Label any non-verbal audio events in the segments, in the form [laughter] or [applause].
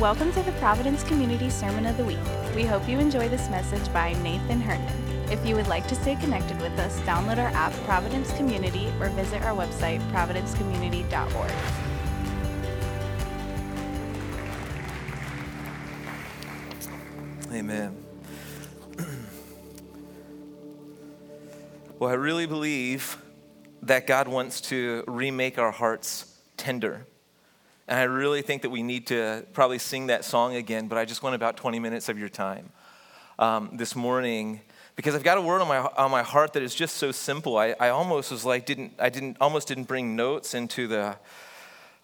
Welcome to the Providence Community Sermon of the Week. We hope you enjoy this message by Nathan Herndon. If you would like to stay connected with us, download our app, Providence Community, or visit our website, providencecommunity.org. Amen. [clears throat] well, I really believe that God wants to remake our hearts tender. And I really think that we need to probably sing that song again, but I just want about 20 minutes of your time um, this morning because I've got a word on my, on my heart that is just so simple. I, I almost was like, didn't, I didn't, almost didn't bring notes into the,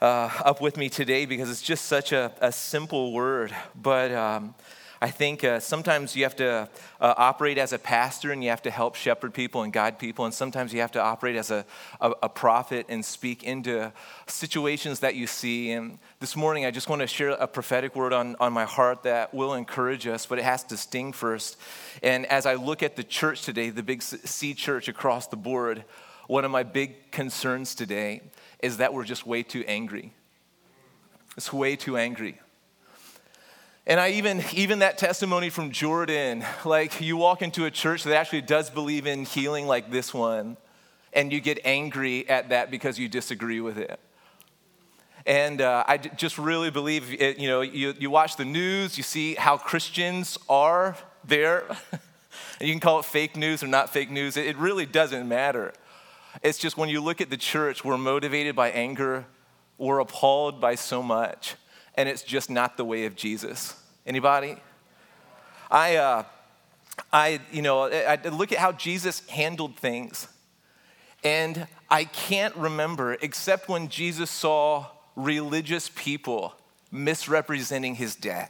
uh, up with me today because it's just such a, a simple word. But um, I think uh, sometimes you have to uh, operate as a pastor and you have to help shepherd people and guide people. And sometimes you have to operate as a, a, a, prophet and speak into situations that you see. And this morning, I just want to share a prophetic word on, on my heart that will encourage us, but it has to sting first. And as I look at the church today, the big C church across the board, one of my big concerns today is that we're just way too angry. It's way too angry. And I even, even that testimony from Jordan, like you walk into a church that actually does believe in healing like this one, and you get angry at that because you disagree with it. And uh, I just really believe, it, you know, you, you watch the news, you see how Christians are there. [laughs] and you can call it fake news or not fake news. It, it really doesn't matter. It's just when you look at the church, we're motivated by anger, we're appalled by so much and it's just not the way of Jesus. Anybody? I, uh, I, you know, I look at how Jesus handled things, and I can't remember except when Jesus saw religious people misrepresenting his dad.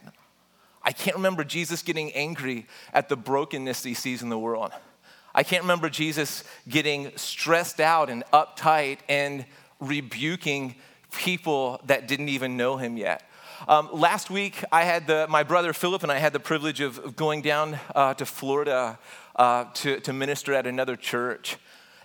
I can't remember Jesus getting angry at the brokenness he sees in the world. I can't remember Jesus getting stressed out and uptight and rebuking people that didn't even know him yet. Um, last week, I had the, my brother Philip and I had the privilege of, going down uh, to Florida uh, to, to minister at another church.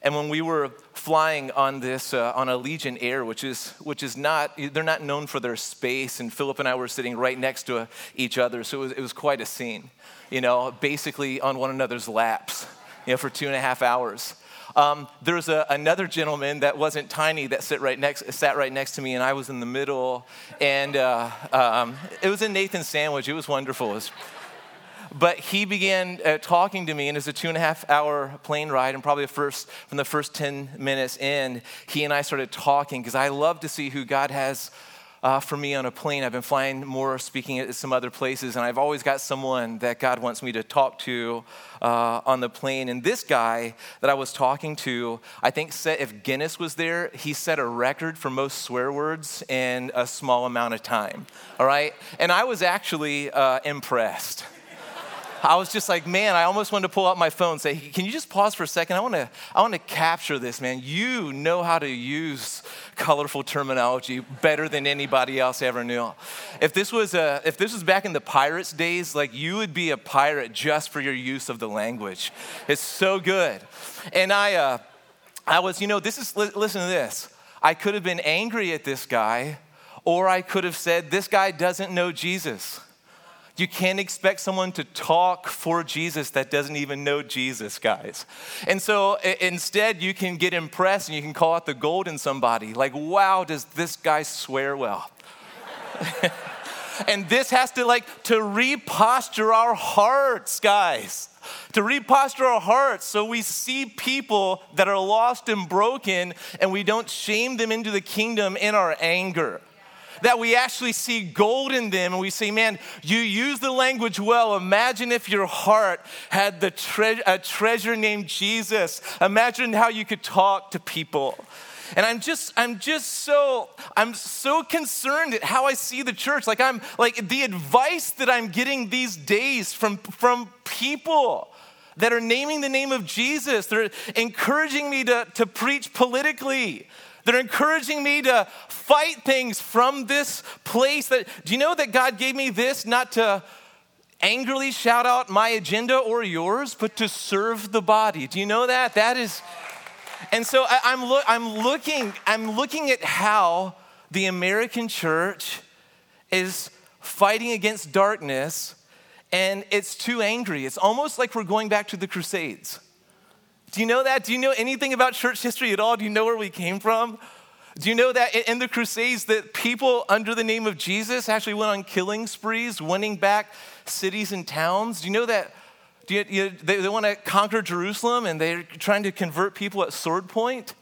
And when we were flying on this, uh, on Allegiant Air, which is, which is not, they're not known for their space, and Philip and I were sitting right next to each other, so it was, it was quite a scene, you know, basically on one another's laps, you know, for two and a half hours. Um, there was a, another gentleman that wasn't tiny that sit right next, sat right next to me, and I was in the middle. And uh, um, it was a Nathan sandwich. It was wonderful. It was, but he began uh, talking to me, and it was a two and a half hour plane ride. And probably first, from the first 10 minutes in, he and I started talking because I love to see who God has uh, for me on a plane. I've been flying more, speaking at some other places, and I've always got someone that God wants me to talk to uh, on the plane. And this guy that I was talking to, I think set, if Guinness was there, he set a record for most swear words in a small amount of time. All right? And I was actually uh, impressed. I was just like, man, I almost wanted to pull out my phone and say, can you just pause for a second? I want to, I want to capture this, man. You know how to use colorful terminology better than anybody else ever knew. If this was a, if this was back in the pirates days, like you would be a pirate just for your use of the language. It's so good. And I, uh, I was, you know, this is, listen to this. I could have been angry at this guy, or I could have said, this guy doesn't know Jesus. You can't expect someone to talk for Jesus that doesn't even know Jesus, guys. And so instead, you can get impressed and you can call out the gold in somebody. Like, wow, does this guy swear well? [laughs] and this has to like to reposture our hearts, guys. To reposture our hearts so we see people that are lost and broken and we don't shame them into the kingdom in our anger that we actually see gold in them and we say, man, you use the language well. Imagine if your heart had the tre- a treasure named Jesus. Imagine how you could talk to people. And I'm just, I'm just so, I'm so concerned at how I see the church. Like I'm, like the advice that I'm getting these days from, from people that are naming the name of Jesus. They're encouraging me to, to preach politically. They're encouraging me to fight things from this place that, do you know that God gave me this not to angrily shout out my agenda or yours, but to serve the body? Do you know that? That is, and so I, am lo- I'm looking, I'm looking at how the American church is fighting against darkness, and it's too angry. It's almost like we're going back to the Crusades. Do you know that? Do you know anything about church history at all? Do you know where we came from? Do you know that in the Crusades that people under the name of Jesus actually went on killing sprees, winning back cities and towns? Do you know that do you, you, they, they want to conquer Jerusalem and they're trying to convert people at sword point?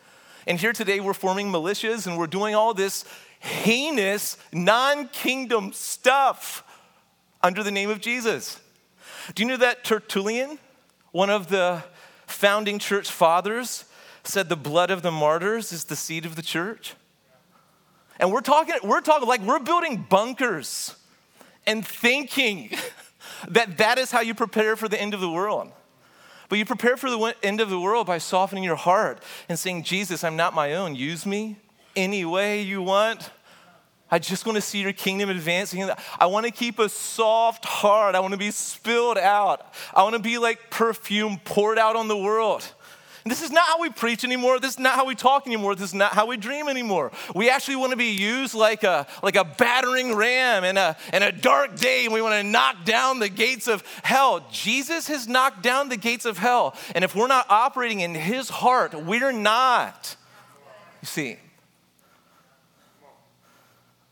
And here today we're forming militias and we're doing all this heinous, non kingdom stuff under the name of Jesus. Do you know that Tertullian, one of the founding church fathers, said the blood of the martyrs is the seed of the church? And we're talking, we're talking like we're building bunkers and thinking [laughs] that that is how you prepare for the end of the world. But you prepare for the end of the world by softening your heart and saying, Jesus, I'm not my own. Use me any way you want. I just want to see your kingdom advancing. I want to keep a soft heart. I want to be spilled out. I want to be like perfume poured out on the world. This is not how we preach anymore. This is not how we talk anymore. This is not how we dream anymore. We actually want to be used like a, like a battering ram in a, in a dark day, we want to knock down the gates of hell. Jesus has knocked down the gates of hell. And if we're not operating in his heart, we're not. You see,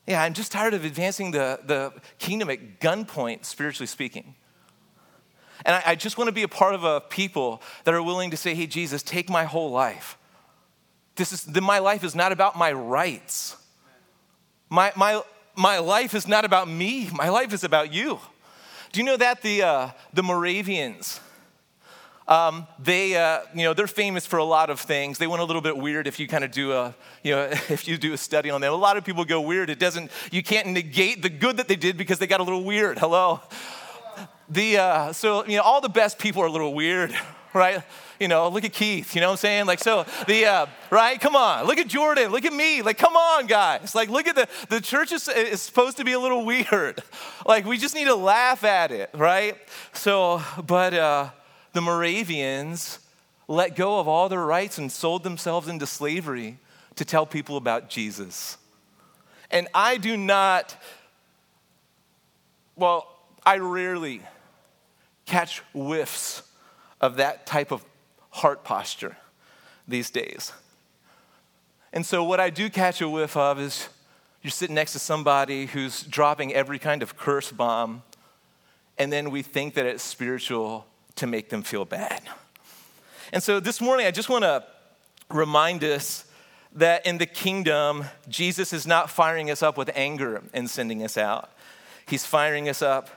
yeah, I'm just tired of advancing the, the kingdom at gunpoint, spiritually speaking. And I, I just want to be a part of a people that are willing to say, hey, Jesus, take my whole life. This is, my life is not about my rights. My, my, my life is not about me. My life is about you. Do you know that the, uh, the Moravians, um, they, uh, you know, they're famous for a lot of things. They went a little bit weird if you kind of do a, you know, [laughs] if you do a study on them. A lot of people go weird. It doesn't, you can't negate the good that they did because they got a little weird. Hello? the, uh, so, you know, all the best people are a little weird, right? You know, look at Keith, you know what I'm saying? Like, so the, uh, right? Come on. Look at Jordan. Look at me. Like, come on, guys. Like, look at the, the church is, is supposed to be a little [laughs] weird. Like, we just need to laugh at it, right? So, but uh, the Moravians let go of all their rights and sold themselves into slavery to tell people about Jesus. And I do not, well, I rarely catch whiffs of that type of heart posture these days. And so, what I do catch a whiff of is you're sitting next to somebody who's dropping every kind of curse bomb, and then we think that it's spiritual to make them feel bad. And so, this morning, I just want to remind us that in the kingdom, Jesus is not firing us up with anger and sending us out. He's firing us up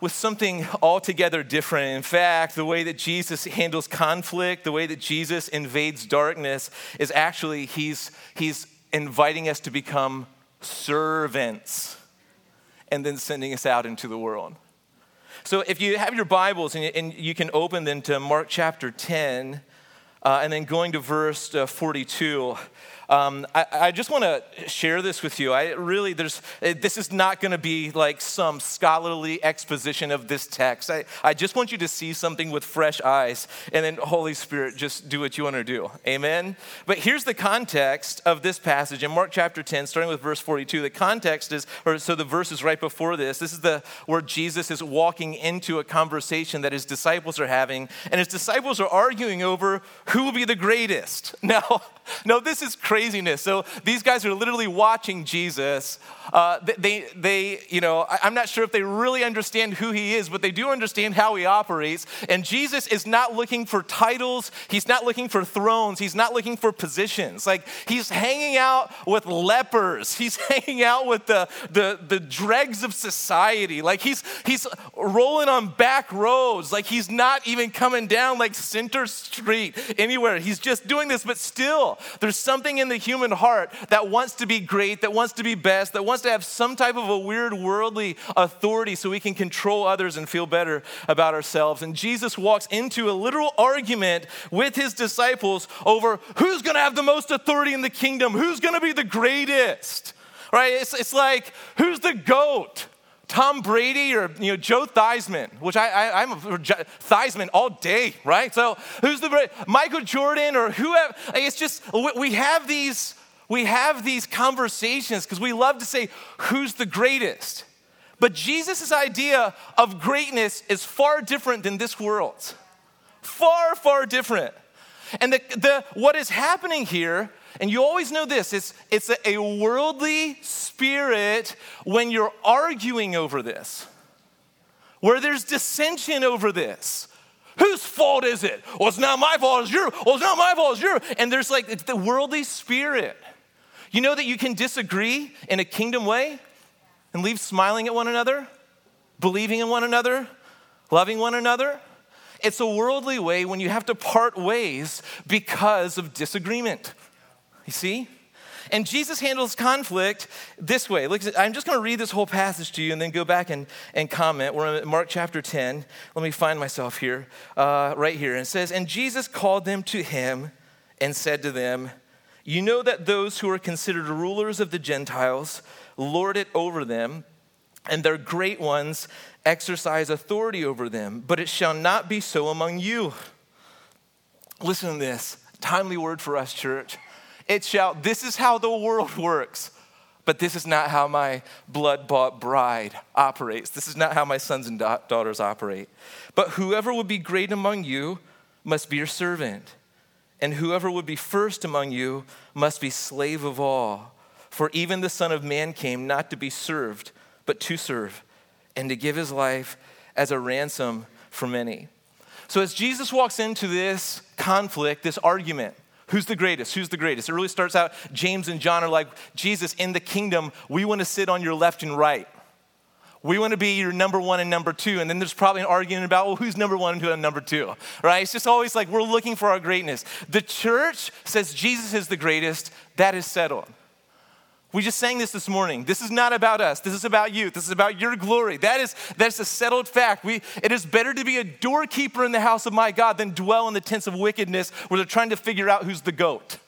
with something altogether different. In fact, the way that Jesus handles conflict, the way that Jesus invades darkness, is actually he's, he's inviting us to become servants and then sending us out into the world. So if you have your Bibles and, and you can open them to Mark chapter 10, uh, and then going to verse uh, 42. Um, I, I, just want to share this with you. I really, there's, eh, this is not going to be like some scholarly exposition of this text. I, I just want you to see something with fresh eyes, and then Holy Spirit, just do what you want to do. Amen? But here's the context of this passage in Mark chapter 10, starting with verse 42. The context is, or so the verse is right before this. This is the where Jesus is walking into a conversation that his disciples are having, and his disciples are arguing over who will be the greatest. [laughs] Now, no, this is craziness. So these guys are literally watching Jesus uh, they, they, you know, I'm not sure if they really understand who he is, but they do understand how he operates. And Jesus is not looking for titles. He's not looking for thrones. He's not looking for positions. Like he's hanging out with lepers. He's [laughs] hanging out with the, the, the dregs of society. Like he's, he's rolling on back roads. Like he's not even coming down like Center Street anywhere. He's just doing this, but still, there's something in the human heart that wants to be great, that wants to be best, that wants wants to have some type of a weird worldly authority so we can control others and feel better about ourselves. And Jesus walks into a literal argument with his disciples over who's going to have the most authority in the kingdom, who's going to be the greatest. Right? It's, it's like, who's the goat? Tom Brady or you know Joe Theismann, which I, I am a Theismann all day, right? So who's the Michael Jordan or whoever? It's just we have these we have these conversations because we love to say, who's the greatest? But Jesus' idea of greatness is far different than this world, Far, far different. And the, the, what is happening here, and you always know this, it's, it's a, worldly spirit when you're arguing over this, where there's dissension over this. Whose fault is it? Well, it's not my fault, it's your. Well, it's not my fault, it's your. And there's like it's the worldly spirit. You know that you can disagree in a kingdom way and leave smiling at one another, believing in one another, loving one another? It's a worldly way when you have to part ways because of disagreement. You see? And Jesus handles conflict this way. Look, I'm just going to read this whole passage to you and then go back and, and comment. We're in Mark chapter 10. Let me find myself here, uh, right here. And it says, And Jesus called them to him and said to them, You know that those who are considered rulers of the Gentiles lord it over them, and their great ones exercise authority over them, but it shall not be so among you. Listen to this timely word for us, church. It shall, this is how the world [laughs] works, but this is not how my blood bought bride operates. This is not how my sons and da- daughters operate. But whoever would be great among you must be your servant, and whoever would be first among you must be slave of all. For even the Son of Man came not to be served, but to serve and to give his life as a ransom for many. So, as Jesus walks into this conflict, this argument, who's the greatest? Who's the greatest? It really starts out, James and John are like, Jesus, in the kingdom, we want to sit on your left and right. We want to be your number one and number two. And then there's probably an argument about, well, who's number one and who's number two, right? It's just always like we're looking for our greatness. The church says Jesus is the greatest. That is settled. We just sang this this morning. This is not about us. This is about you. This is about your glory. That is that's a settled fact. We, it is better to be a doorkeeper in the house of my God than dwell in the tents of wickedness where they're trying to figure out who's the goat.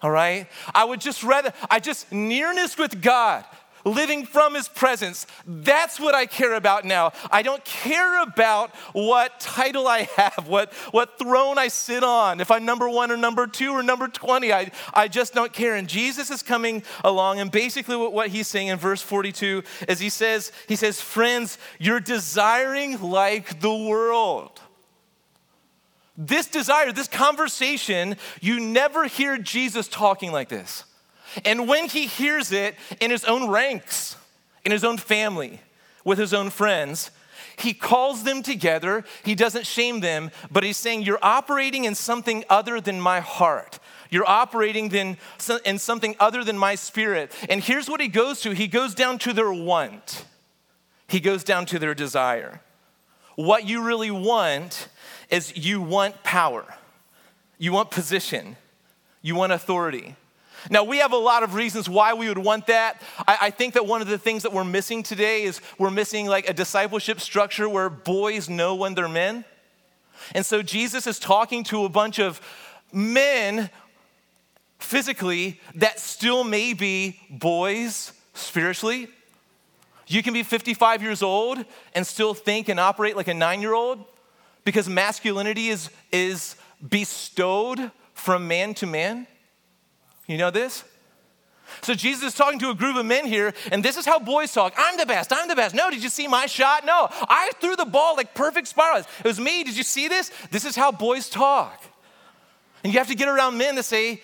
All right? I would just rather, I just nearness with God living from his presence. That's what I care about now. I don't care about what title I have, what, what throne I sit on, if I'm number one or number two or number 20. I, I just don't care. And Jesus is coming along, and basically what, what he's saying in verse 42 is he says, he says, friends, you're desiring like the world. This desire, this conversation, you never hear Jesus talking like this. And when he hears it in his own ranks, in his own family, with his own friends, he calls them together. He doesn't shame them, but he's saying, You're operating in something other than my heart. You're operating in something other than my spirit. And here's what he goes to he goes down to their want, he goes down to their desire. What you really want is you want power, you want position, you want authority. Now, we have a lot of reasons why we would want that. I, I, think that one of the things that we're missing today is we're missing like a discipleship structure where boys know when they're men. And so Jesus is talking to a bunch of men physically that still may be boys spiritually. You can be 55 years old and still think and operate like a nine year old because masculinity is, is bestowed from man to man. You know this? So Jesus is talking to a group of men here, and this is how boys talk. I'm the best. I'm the best. No, did you see my shot? No, I threw the ball like perfect spirals. It was me. Did you see this? This is how boys talk. And you have to get around men to say,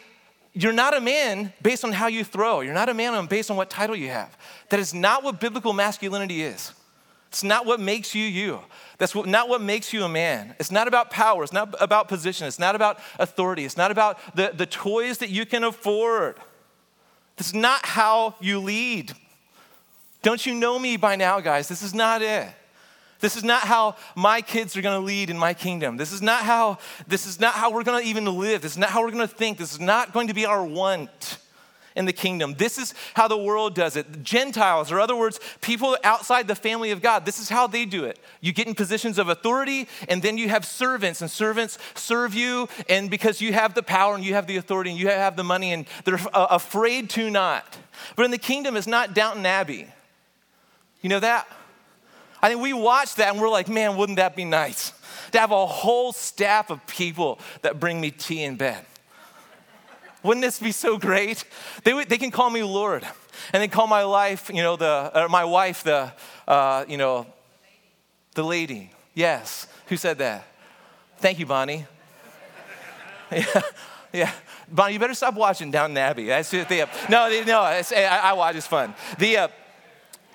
you're not a man based on how you throw. You're not a man based on what title you have. That is not what biblical masculinity is. It's not what makes you you. That's what, not what makes you a man. It's not about power. It's not about position. It's not about authority. It's not about the, the toys that you can afford. This is not how you lead. Don't you know me by now, guys? This is not it. This is not how my kids are going to lead in my kingdom. This is not how this is not how we're going to even live. This is not how we're going to think. This is not going to be our want in the kingdom. This is how the world does it. Gentiles, or other words, people outside the family of God, this is how they do it. You get in positions of authority, and then you have servants, and servants serve you, and because you have the power and you have the authority and you have the money, and they're afraid to not. But in the kingdom, it's not Downton Abbey. You know that? I think we watch that and we're like, man, wouldn't that be nice to have a whole staff of people that bring me tea in bed? Wouldn't this be so great? They, they can call me Lord, and they call my life, you know, the or my wife, the, uh, you know, the lady. Yes. Who said that? Thank you, Bonnie. [laughs] yeah, yeah. Bonnie, you better stop watching Downton Abbey. That's the, no, no. I, I watch. It's fun. The. Uh,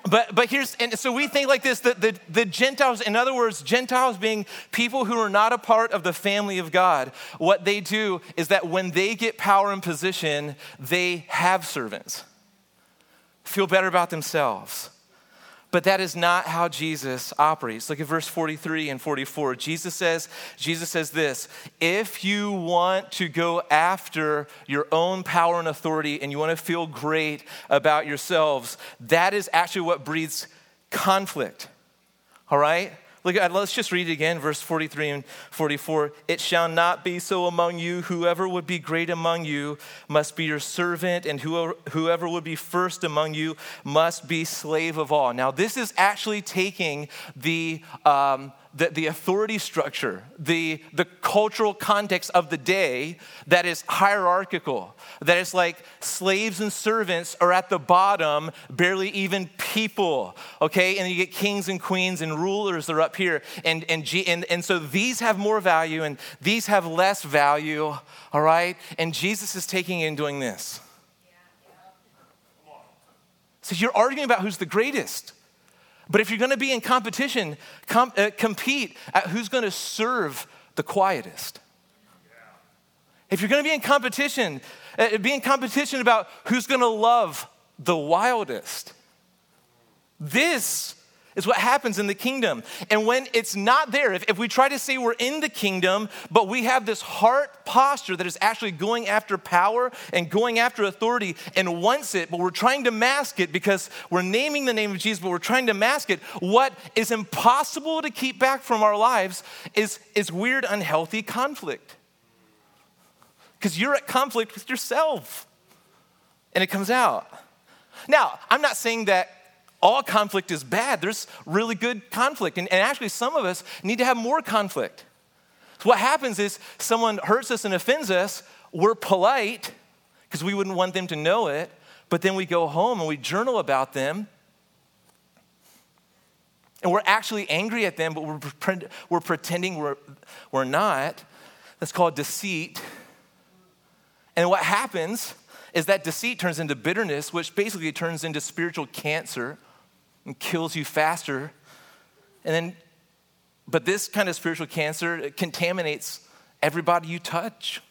but, but here's, and so we think like this that the, the, Gentiles, in other words, Gentiles being people who are not a part of the family of God, what they do is that when they get power and position, they have servants, feel better about themselves. But that is not how Jesus operates. Look at verse 43 and 44. Jesus says, Jesus says this, if you want to go after your own power and authority and you want to feel great about yourselves, that is actually what breeds conflict. All right? Look, let's just read it again, verse 43 and 44. It shall not be so among you. Whoever would be great among you must be your servant, and whoever, whoever would be first among you must be slave of all. Now, this is actually taking the um, the, the authority structure, the, the cultural context of the day that is hierarchical, that is like slaves and servants are at the bottom, barely even people, okay? And you get kings and queens and rulers are up here. And, and, and, and so these have more value and these have less value, all right? And Jesus is taking and doing this. So you're arguing about who's the greatest. But if you're going to be in competition, com- uh, compete at who's going to serve the quietest. If you're going to be in competition, uh, be in competition about who's going to love the wildest. This is what happens in the kingdom. And when it's not there, if, if we try to say we're in the kingdom, but we have this heart posture that is actually going after power and going after authority and wants it, but we're trying to mask it because we're naming the name of Jesus, but we're trying to mask it, what is impossible to keep back from our lives is, is weird, unhealthy conflict. Because you're at conflict with yourself and it comes out. Now, I'm not saying that all conflict is bad. There's really good conflict. And, and, actually, some of us need to have more conflict. So, what happens is someone hurts us and offends us, we're polite because we wouldn't want them to know it, but then we go home and we journal about them. And we're actually angry at them, but we're, we're pretending we're, we're not. That's called deceit. And what happens is that deceit turns into bitterness, which basically turns into spiritual cancer and kills you faster. And then, but this kind of spiritual cancer contaminates everybody you touch.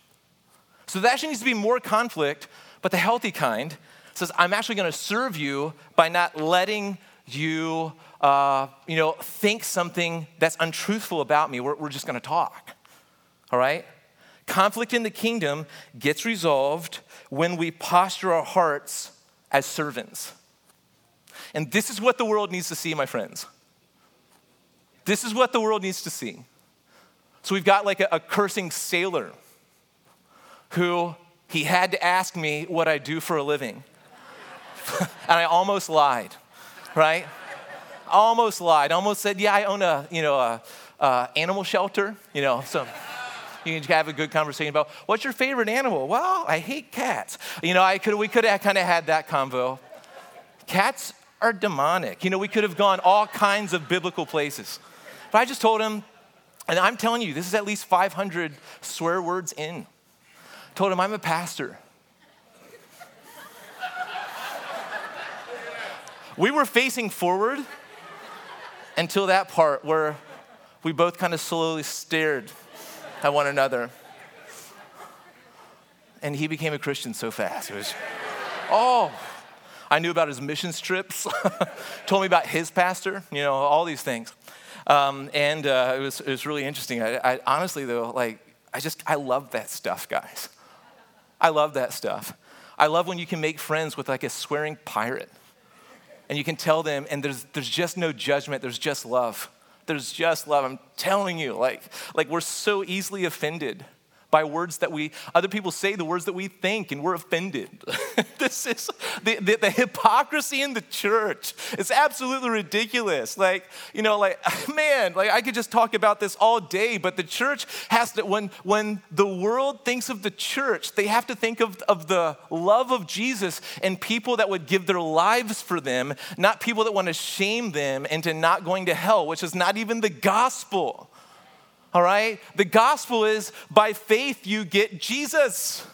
So there actually needs to be more conflict, but the healthy kind says, I'm actually going to serve you by not letting you, uh, you know, think something that's untruthful about me. We're, we're just going to talk. All right? Conflict in the kingdom gets resolved when we posture our hearts as servants. And this is what the world needs to see, my friends. This is what the world needs to see. So we've got like a, a cursing sailor who he had to ask me what I do for a living. [laughs] and I almost lied, right? almost lied. Almost said, yeah, I own a, you know, a, a animal shelter, you know, so you can have a good conversation about what's your favorite animal? Well, I hate cats. You know, I could, we could have kind of had that convo. Cats are demonic. You know, we could have gone all kinds of biblical places. But I just told him, and I'm telling you, this is at least 500 swear words in. Told him I'm a pastor. we were facing forward until that part where we both kind of slowly stared at one another. And he became a Christian so fast. It was, oh, I knew about his missions trips, [laughs] told me about his pastor, you know, all these things. Um, and uh, it, was, it was really interesting. I, I, honestly, though, like, I just, I love that stuff, guys. I love that stuff. I love when you can make friends with like a swearing pirate and you can tell them, and there's, there's just no judgment, there's just love. There's just love. I'm telling you, like, like we're so easily offended by words that we, other people say the words that we think, and we're offended. [laughs] this is the, the, the, hypocrisy in the church. It's absolutely ridiculous. Like, you know, like, [laughs] man, like I could just talk about this all day, but the church has to, when, when the world thinks of the church, they have to think of, of the love of Jesus and people that would give their lives for them, not people that want to shame them into not going to hell, which is not even the gospel all right? The gospel is by faith you get Jesus.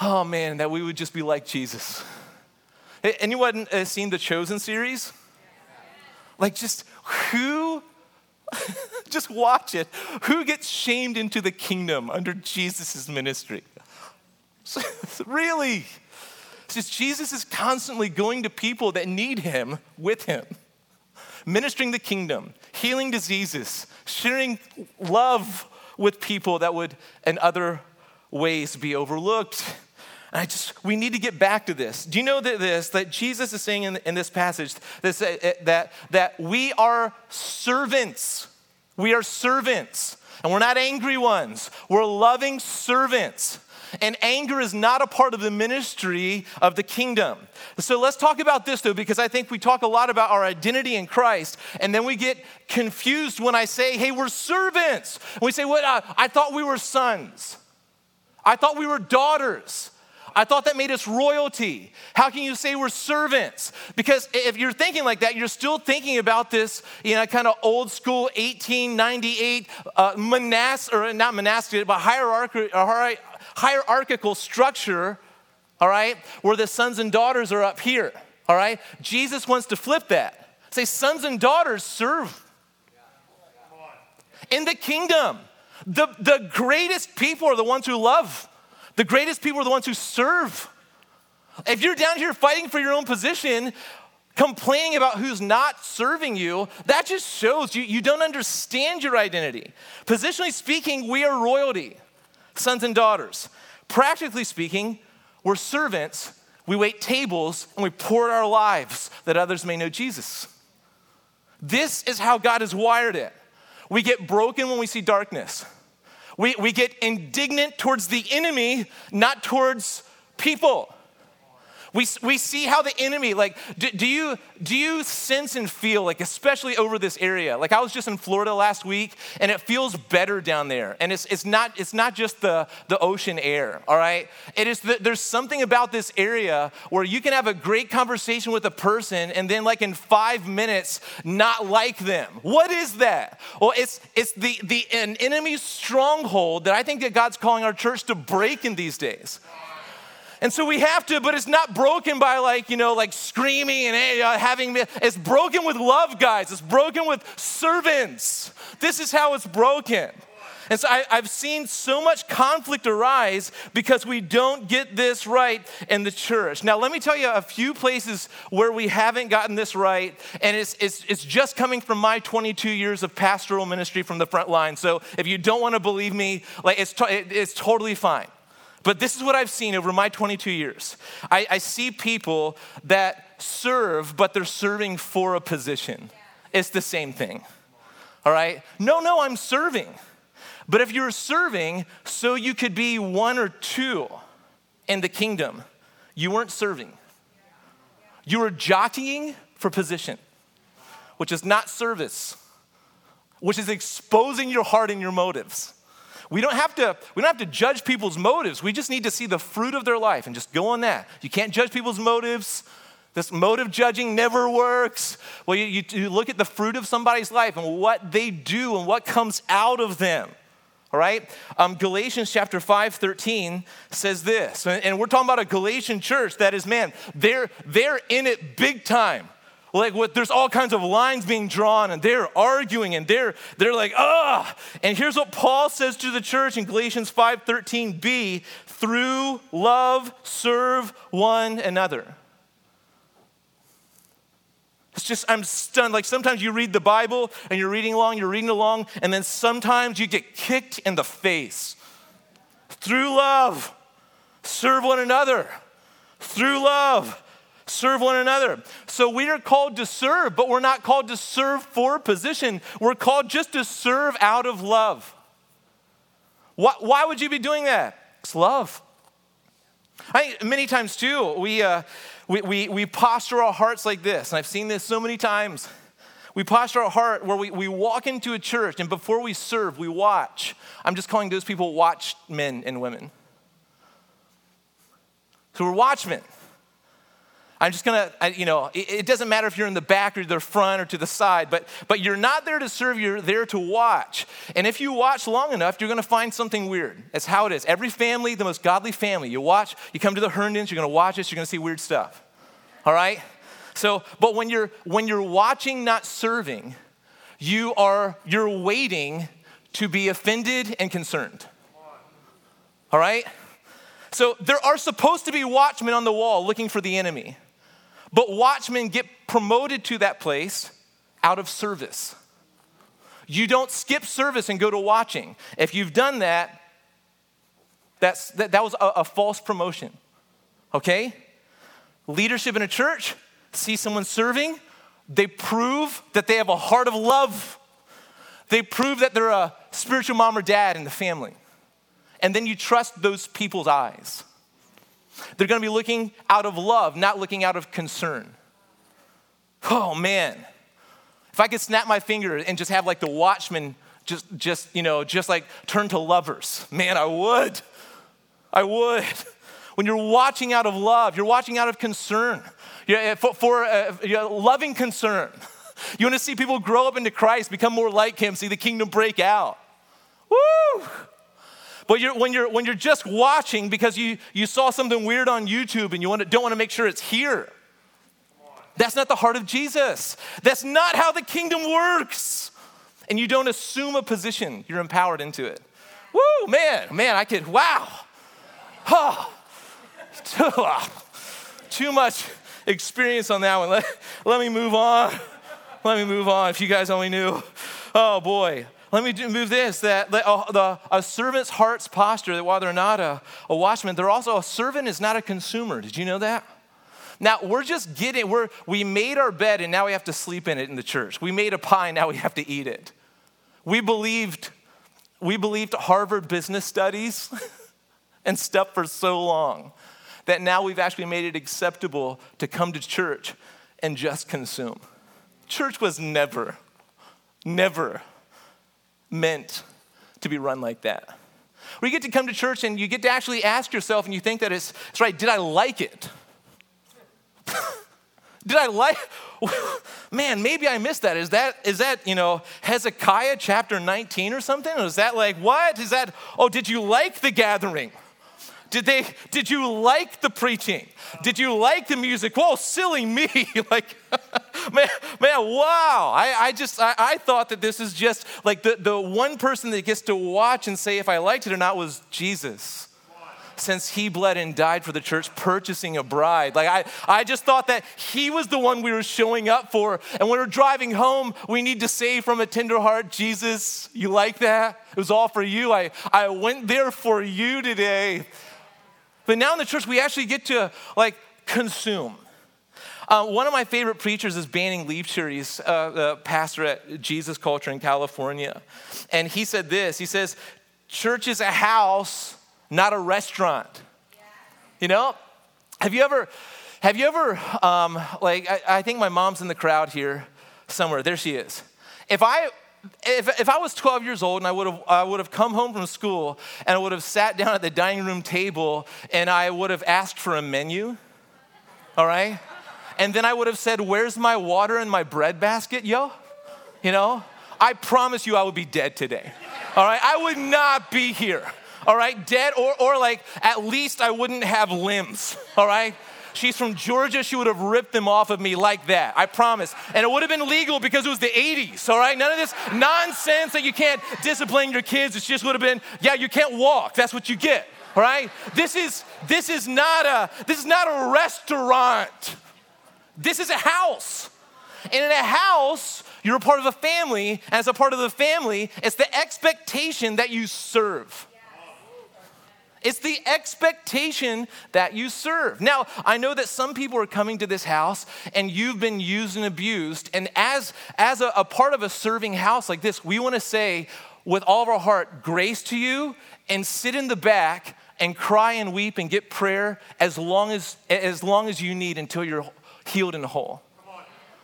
Oh man, that we would just be like Jesus. Anyone uh, seen the Chosen series? Like, just who, [laughs] just watch it. Who gets shamed into the kingdom under Jesus' ministry? [laughs] really? It's just Jesus is constantly going to people that need him with him, ministering the kingdom, healing diseases, sharing love with people that would in other ways be overlooked. And I just, we need to get back to this. Do you know that this, that Jesus is saying in, in this passage this, uh, that, that we are servants. We are servants. And we're not angry ones, we're loving servants. And anger is not a part of the ministry of the kingdom. So let's talk about this though, because I think we talk a lot about our identity in Christ, and then we get confused when I say, hey, we're servants. And we say, what? Well, I thought we were sons. I thought we were daughters. I thought that made us royalty. How can you say we're servants? Because if you're thinking like that, you're still thinking about this, you know, kind of old school 1898 uh, monastic, or not monastic, but hierarchical, hierarchical structure, all right, where the sons and daughters are up here, all right? Jesus wants to flip that. Say, sons and daughters serve in the kingdom. The, the greatest people are the ones who love, the greatest people are the ones who serve. If you're down here fighting for your own position, complaining about who's not serving you, that just shows you, you don't understand your identity. Positionally speaking, we are royalty sons and daughters. Practically speaking, we're servants. We wait tables and we pour our lives that others may know Jesus. This is how God has wired it. We get broken when we see darkness. We, we get indignant towards the enemy, not towards people. We, we see how the enemy, like, do, do, you, do you sense and feel, like, especially over this area? Like, I was just in Florida last week, and it feels better down there. And it's, it's, not, it's not just the, the ocean air, all right? It is the, there's something about this area where you can have a great conversation with a person, and then, like, in five minutes, not like them. What is that? Well, it's, it's the, the an enemy stronghold that I think that God's calling our church to break in these days. And so we have to, but it's not broken by like, you know, like screaming and uh, having, it's broken with love, guys. It's broken with servants. This is how it's broken. And so I, have seen so much conflict arise because we don't get this right in the church. Now, let me tell you a few places where we haven't gotten this right, and it's, it's, it's just coming from my 22 years of pastoral ministry from the front line. So if you don't want to believe me, like it's, to, it, it's totally fine. But this is what I've seen over my 22 years. I, I see people that serve, but they're serving for a position. It's the same thing. All right? No, no, I'm serving. But if you're serving so you could be one or two in the kingdom, you weren't serving. You were jockeying for position, which is not service, which is exposing your heart and your motives. We don't have to, we don't have to judge people's motives. We just need to see the fruit of their life and just go on that. You can't judge people's motives. This motive judging never works. Well, you, you, you look at the fruit of somebody's life and what they do and what comes out of them. All right? Um, Galatians chapter 5, 13 says this. And we're talking about a Galatian church that is, man, they're, they're in it big time like what there's all kinds of lines being drawn and they're arguing and they're they're like ah and here's what paul says to the church in galatians 5.13b through love serve one another. It's just i'm stunned. Like sometimes you read the bible and you're reading along you're reading along and then sometimes you get kicked in the face. Through love serve one another. Through love serve one another. So we are called to serve, but we're not called to serve for position. We're called just to serve out of love. Why, why would you be doing that? It's love. I many times too, we, uh, we, we, we posture our hearts like this, and I've seen this so many times. We posture our heart where we, we walk into a church, and before we serve, we watch. I'm just calling those people watch men and women. So we're watchmen. I'm just gonna, I, you know, it, it, doesn't matter if you're in the back or the front or to the side, but, but you're not there to serve, you're there to watch. And if you watch long enough, you're gonna find something weird. That's how it is. Every family, the most godly family, you watch, you come to the Herndons, you're gonna watch this, you're gonna see weird stuff. All right? So, but when you're when you're watching, not serving, you are you're waiting to be offended and concerned. All right? So there are supposed to be watchmen on the wall looking for the enemy. But watchmen get promoted to that place out of service. You don't skip service and go to watching. If you've done that, that's, that, that was a, a false promotion. Okay? Leadership in a church, see someone serving, they prove that they have a heart of love. They prove that they're a spiritual mom or dad in the family. And then you trust those people's eyes. They're going to be looking out of love, not looking out of concern. Oh man. If I could snap my finger and just have like the watchman just just you know, just like turn to lovers. Man, I would. I would. When you're watching out of love, you're watching out of concern. Yeah, for, for uh, loving concern. [laughs] You want to see people grow up into Christ, become more like Him, see the kingdom break out. Woo! But you're, when, you're, when you're just watching because you, you saw something weird on YouTube and you want to, don't want to make sure it's here, that's not the heart of Jesus. That's not how the kingdom works. And you don't assume a position, you're empowered into it. Woo, man, man, I could, wow. Oh, [laughs] too much experience on that one. Let, let me move on. Let me move on if you guys only knew. Oh boy. Let me move this that the, uh, the, a servant's heart's posture, that while they're not a, a watchman, they're also a servant is not a consumer. Did you know that? Now we're just getting, we're, we made our bed and now we have to sleep in it in the church. We made a pie, now we have to eat it. We believed, we believed Harvard business studies [laughs] and stuff for so long that now we've actually made it acceptable to come to church and just consume. Church was never, never meant to be run like that. Where you get to come to church and you get to actually ask yourself and you think that it's, it's right, did I like it? [laughs] did I like [laughs] man maybe i missed that is that is that you know hezekiah chapter 19 or something or is that like what is that oh did you like the gathering did they did you like the preaching? Did you like the music? Whoa, silly me. [laughs] like [laughs] man, man, wow. I, I just I, I thought that this is just like the, the one person that gets to watch and say if I liked it or not was Jesus since he bled and died for the church, purchasing a bride. Like, I, I just thought that he was the one we were showing up for. And when we're driving home, we need to say from a tender heart, Jesus, you like that? It was all for you. I, I went there for you today. But now in the church, we actually get to like consume. Uh, one of my favorite preachers is Banning Liebscher. He's uh, the pastor at Jesus Culture in California. And he said this He says, Church is a house, not a restaurant. You know? Have you ever, have you ever, um, like, I, I think my mom's in the crowd here somewhere. There she is. If I if, if I was 12 years old and I would, have, I would have come home from school and I would have sat down at the dining room table and I would have asked for a menu, all right? And then I would have said, Where's my water and my bread basket, yo? You know? I promise you I would be dead today, all right? I would not be here, all right? Dead or, or like at least I wouldn't have limbs, all right? She's from Georgia. She would have ripped them off of me like that. I promise. And it would have been legal because it was the 80s, all right? None of this nonsense that you can't discipline your kids. It just would have been, yeah, you can't walk. That's what you get, all right? This is this is not a this is not a restaurant. This is a house. And in a house, you're a part of a family. As a part of the family, it's the expectation that you serve. It's the expectation that you serve. Now, I know that some people are coming to this house and you've been used and abused. And as, as a, a part of a serving house like this, we want to say, with all of our heart grace to you and sit in the back and cry and weep and get prayer as long as, as, long as you need until you're healed and whole.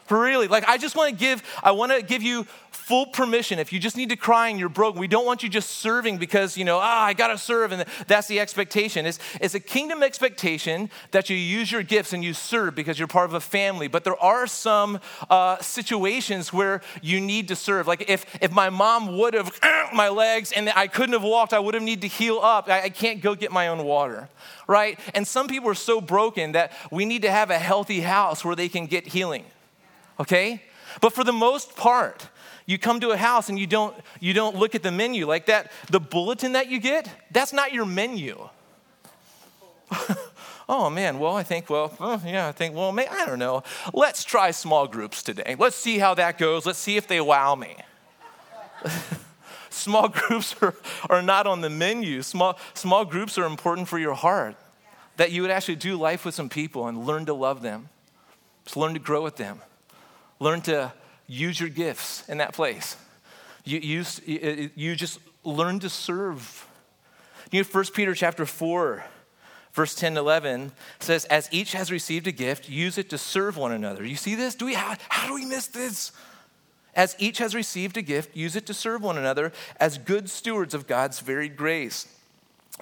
For really, like I just want to give, I want to give you full permission. If you just need to cry and you're broken, we don't want you just serving because, you know, ah, I got to serve and that's the expectation. It's, it's a kingdom expectation that you use your gifts and you serve because you're part of a family. But there are some uh, situations where you need to serve. Like if, if my mom would have [clears throat] my legs and I couldn't have walked, I would have needed to heal up. I, I can't go get my own water, right? And some people are so broken that we need to have a healthy house where they can get healing okay? But for the most part, you come to a house and you don't you don't look at the menu. Like that the bulletin that you get that's not your menu. [laughs] Oh man well i think well oh, yeah i think well i don't know. Let's try small groups today. Let's see how that goes. Let's see if they wow me. [laughs] Small groups are, are not on the menu. Small, small groups are important for your heart. That you would actually do life with some people and learn to love them. Just learn to grow with them. Learn to use your gifts in that place. You, you, you just learn to serve. You know, 1 Peter chapter 4, verse 10 to 11 says, As each has received a gift, use it to serve one another. You see this? Do we, how, how do we miss this? As each has received a gift, use it to serve one another as good stewards of God's varied grace,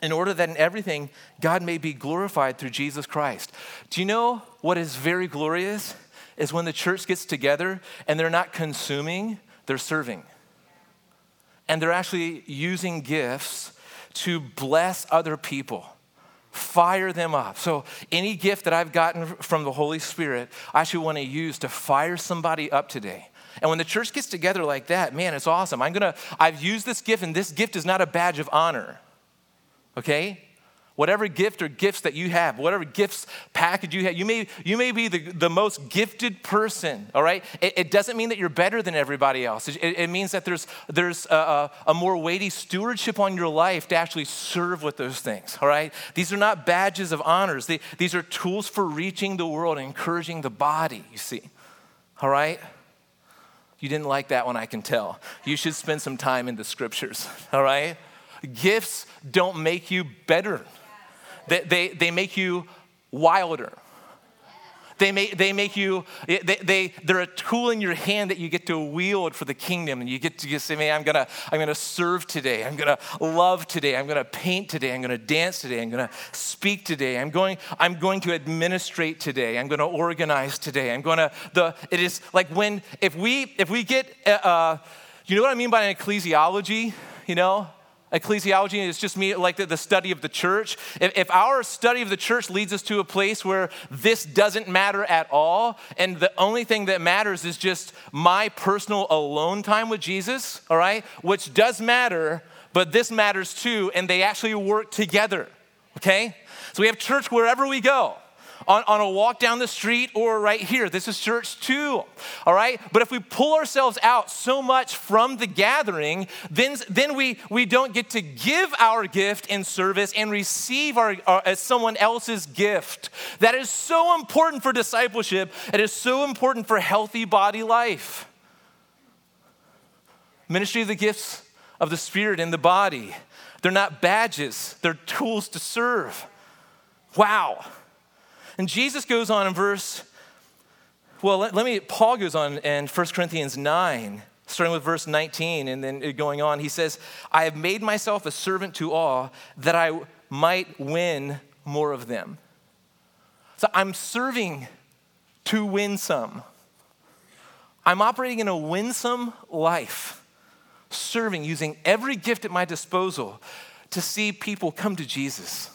in order that in everything God may be glorified through Jesus Christ. Do you know what is very glorious? Is when the church gets together and they're not consuming, they're serving. And they're actually using gifts to bless other people, fire them up. So, any gift that I've gotten from the Holy Spirit, I actually want to use to fire somebody up today. And when the church gets together like that, man, it's awesome. I'm gonna, I've used this gift, and this gift is not a badge of honor, okay? Whatever gift or gifts that you have, whatever gifts package you have, you may, you may be the, the most gifted person, all right? It, it doesn't mean that you're better than everybody else. It, it means that there's, there's a, a, more weighty stewardship on your life to actually serve with those things, all right? These are not badges of honors. They, these are tools for reaching the world and encouraging the body, you see, all right? You didn't like that one, I can tell. You should spend some time in the scriptures, [laughs] all right? Gifts don't make you better. They, they, they make you wilder. They make, they make you, they, they, they're a tool in your hand that you get to wield for the kingdom. And you get to say, man, I'm gonna, I'm gonna serve today. I'm gonna love today. I'm gonna paint today. I'm gonna dance today. I'm gonna speak today. I'm going, I'm going to administrate today. I'm gonna organize today. I'm gonna, the, it is like when, if we, if we get, uh, uh you know what I mean by an ecclesiology? You know, Ecclesiology is just me, like the, the study of the church. If, if, our study of the church leads us to a place where this doesn't matter at all, and the only thing that matters is just my personal alone time with Jesus, all right, which does matter, but this matters too, and they actually work together, okay? So we have church wherever we go on, on a walk down the street or right here. This is church too, all right? But if we pull ourselves out so much from the gathering, then, then we, we don't get to give our gift in service and receive our, our as someone else's gift. That is so important for discipleship. It is so important for healthy body life. Ministry of the gifts of the Spirit in the body. They're not badges, they're tools to serve. Wow. And Jesus goes on in verse, well, let, let me, Paul goes on in 1 Corinthians 9, starting with verse 19 and then going on. He says, I have made myself a servant to all that I might win more of them. So I'm serving to win some. I'm operating in a winsome life, serving, using every gift at my disposal to see people come to Jesus.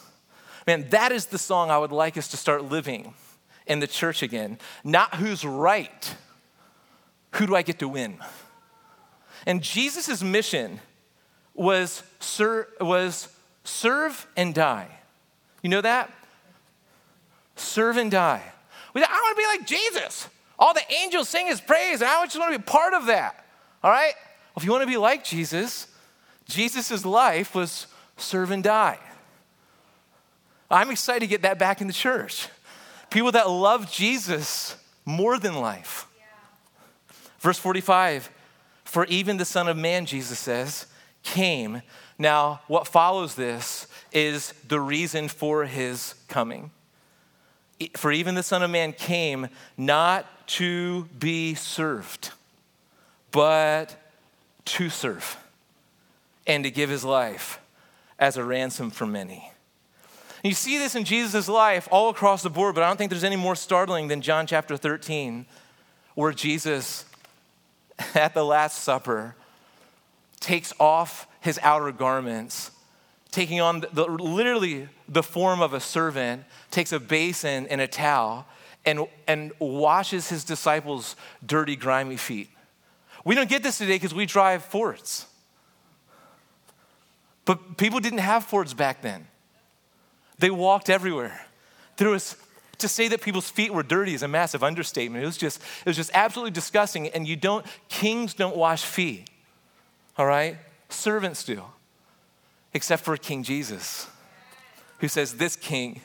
Man, that is the song I would like us to start living in the church again. Not who's right, who do I get to win? And Jesus' mission was, ser- was serve and die. You know that? Serve and die. I want to be like Jesus. All the angels sing his praise, and I just want to be part of that. All right? Well, if you want to be like Jesus, Jesus' life was serve and die. I'm excited to get that back in the church. People that love Jesus more than life. Verse 45 For even the Son of Man, Jesus says, came. Now, what follows this is the reason for his coming. For even the Son of Man came not to be served, but to serve and to give his life as a ransom for many. You see this in Jesus' life all across the board, but I don't think there's any more startling than John chapter 13, where Jesus, [laughs] at the Last Supper, takes off his outer garments, taking on the, literally the form of a servant, takes a basin and a towel, and, and washes his disciples' dirty, grimy feet. We don't get this today because we drive Fords. But people didn't have Fords back then. They walked everywhere. There was to say that people's feet were dirty is a massive understatement. It was just, it was just absolutely disgusting. And you don't, kings don't wash feet. All right? Servants do. Except for King Jesus, who says, This king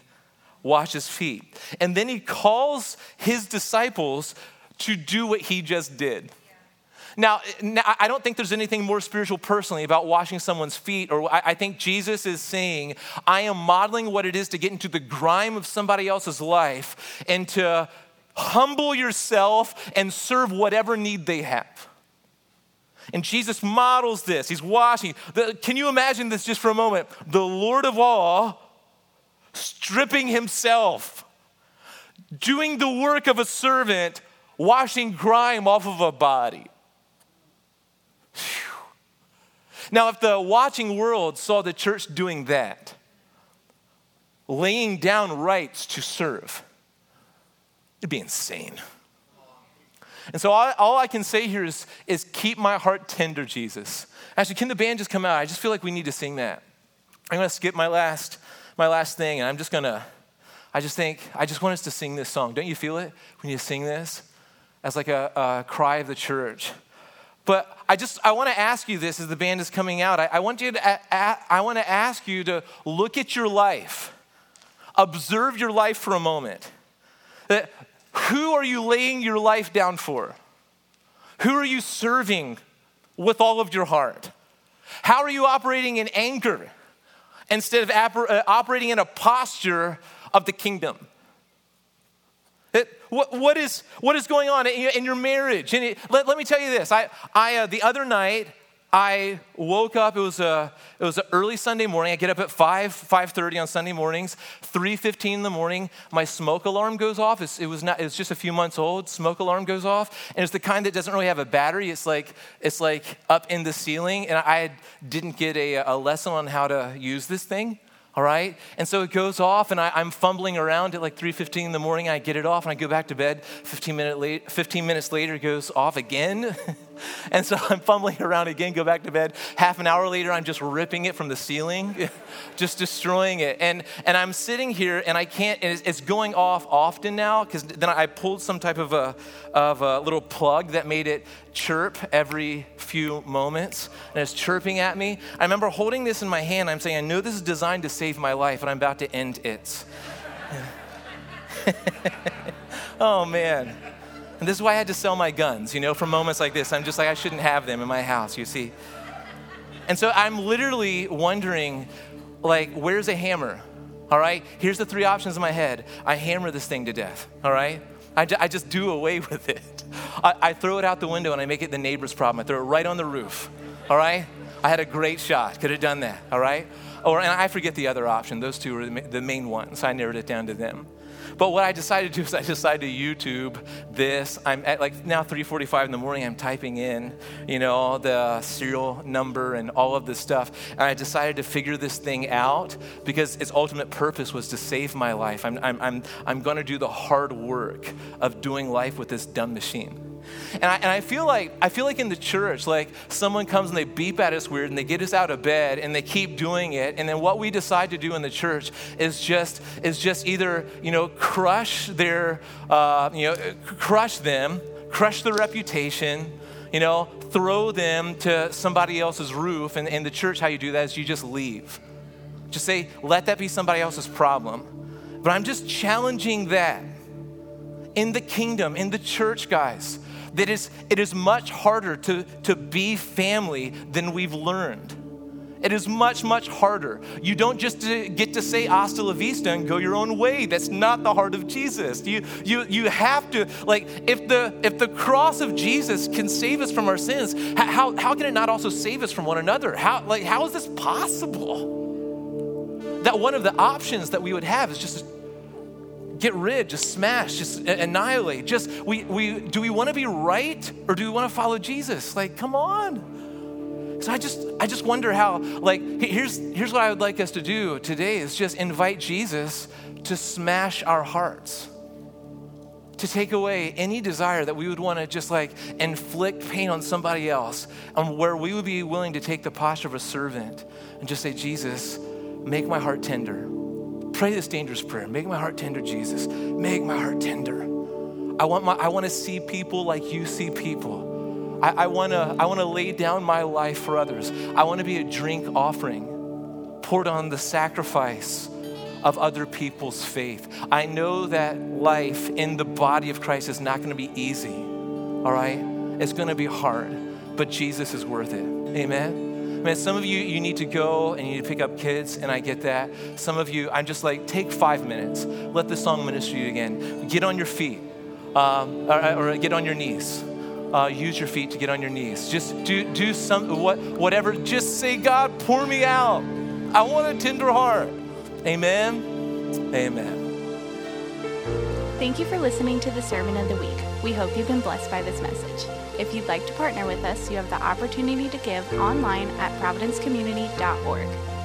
washes feet. And then he calls his disciples to do what he just did. Now, I don't think there's anything more spiritual personally about washing someone's feet, or I, I think Jesus is saying, I am modeling what it is to get into the grime of somebody else's life and to humble yourself and serve whatever need they have. And Jesus models this. He's washing. The, can you imagine this just for a moment? The Lord of all stripping himself, doing the work of a servant, washing grime off of a body. Now, if the watching world saw the church doing that, laying down rights to serve, it'd be insane. And so all, all, I can say here is, is keep my heart tender, Jesus. Actually, can the band just come out? I just feel like we need to sing that. I'm gonna skip my last, my last thing, and I'm just gonna, I just think, I just want us to sing this song. Don't you feel it? We need to sing this as like a, a cry of the church. But I just I want to ask you this as the band is coming out. I, I want you to I want to ask you to look at your life, observe your life for a moment. That who are you laying your life down for? Who are you serving with all of your heart? How are you operating in anger instead of uh, operating in a posture of the kingdom? It, what, what, is, what is going on in, in your marriage? And it, let, let me tell you this. I, I, uh, the other night, I woke up, it was, a, it was an early Sunday morning. I get up at 5, 5.30 on Sunday mornings. 3.15 in the morning, my smoke alarm goes off. It's, it, was not, it was just a few months old. Smoke alarm goes off. And it's the kind that doesn't really have a battery. It's like, it's like up in the ceiling. And I didn't get a, a lesson on how to use this thing all right? And so it goes off, and I, am fumbling around at like 3.15 in the morning. I get it off, and I go back to bed. 15, minute late, 15 minutes later, it goes off again. [laughs] [laughs] and so I'm fumbling around again, go back to bed. Half an hour later, I'm just ripping it from the ceiling, [laughs] just destroying it. And, and I'm sitting here, and I can't, and it's, going off often now, because then I pulled some type of a, of a little plug that made it chirp every few moments, and it's chirping at me. I remember holding this in my hand. I'm saying, I know this is designed to save my life, and I'm about to end it. [laughs] oh, man. And this is why I had to sell my guns, you know, for moments like this. I'm just like, I shouldn't have them in my house, you see. And so I'm literally wondering, like, where's a hammer? All right? Here's the three options in my head I hammer this thing to death, all right? I, I just do away [laughs] with it. I, I throw it out the window and I make it the neighbor's problem. I throw it right on the roof. All right? I had a great shot. Could have done that. All right? Or, and I forget the other option. Those two were the main ones. I narrowed it down to them. But what I decided to do is I decided to YouTube this. I'm at like now 3:45 in the morning. I'm typing in, you know, the serial number and all of this stuff. And I decided to figure this thing out because its ultimate purpose was to save my life. I'm, I'm, I'm, I'm going to do the hard work of doing life with this dumb machine. And I, and I feel like I feel like in the church, like someone comes and they beep at us weird and they get us out of bed and they keep doing it. And then what we decide to do in the church is just is just either you know crush their uh, you know crush them, crush their reputation, you know, throw them to somebody else's roof. And in the church, how you do that is you just leave. Just say, let that be somebody else's problem. But I'm just challenging that in the kingdom, in the church, guys that is, it is much harder to, to be family than we've learned. It is much, much harder. You don't just uh, get to say hasta la vista and go your own way. That's not the heart of Jesus. You, you, you have to, like, if the, if the cross of Jesus can save us from our sins, how, how can it not also save us from one another? How, like, how is this possible? That one of the options that we would have is just get rid, just smash, just annihilate. Just we we do we want to be right or do we want to follow Jesus? Like, come on. So I just I just wonder how like here's here's what I would like us to do today is just invite Jesus to smash our hearts. To take away any desire that we would want to just like inflict pain on somebody else, and where we would be willing to take the posture of a servant and just say, Jesus, make my heart tender Pray this dangerous prayer. Make my heart tender, Jesus. Make my heart tender. I want, my, I want to see people like you see people. I, I want to I wanna lay down my life for others. I want to be a drink offering poured on the sacrifice of other people's faith. I know that life in the body of Christ is not going to be easy, all right? It's going to be hard, but Jesus is worth it. Amen. Man, some of you, you need to go and you need to pick up kids, and I get that. Some of you, I'm just like, take five minutes. Let the song minister you again. Get on your feet um, or, or, get on your knees. Uh, use your feet to get on your knees. Just do, do some, what, whatever. Just say, God, pour me out. I want a tender heart. Amen. Amen. Thank you for listening to the Sermon of the Week. We hope you've been blessed by this message. If you'd like to partner with us, you have the opportunity to give online at providencecommunity.org.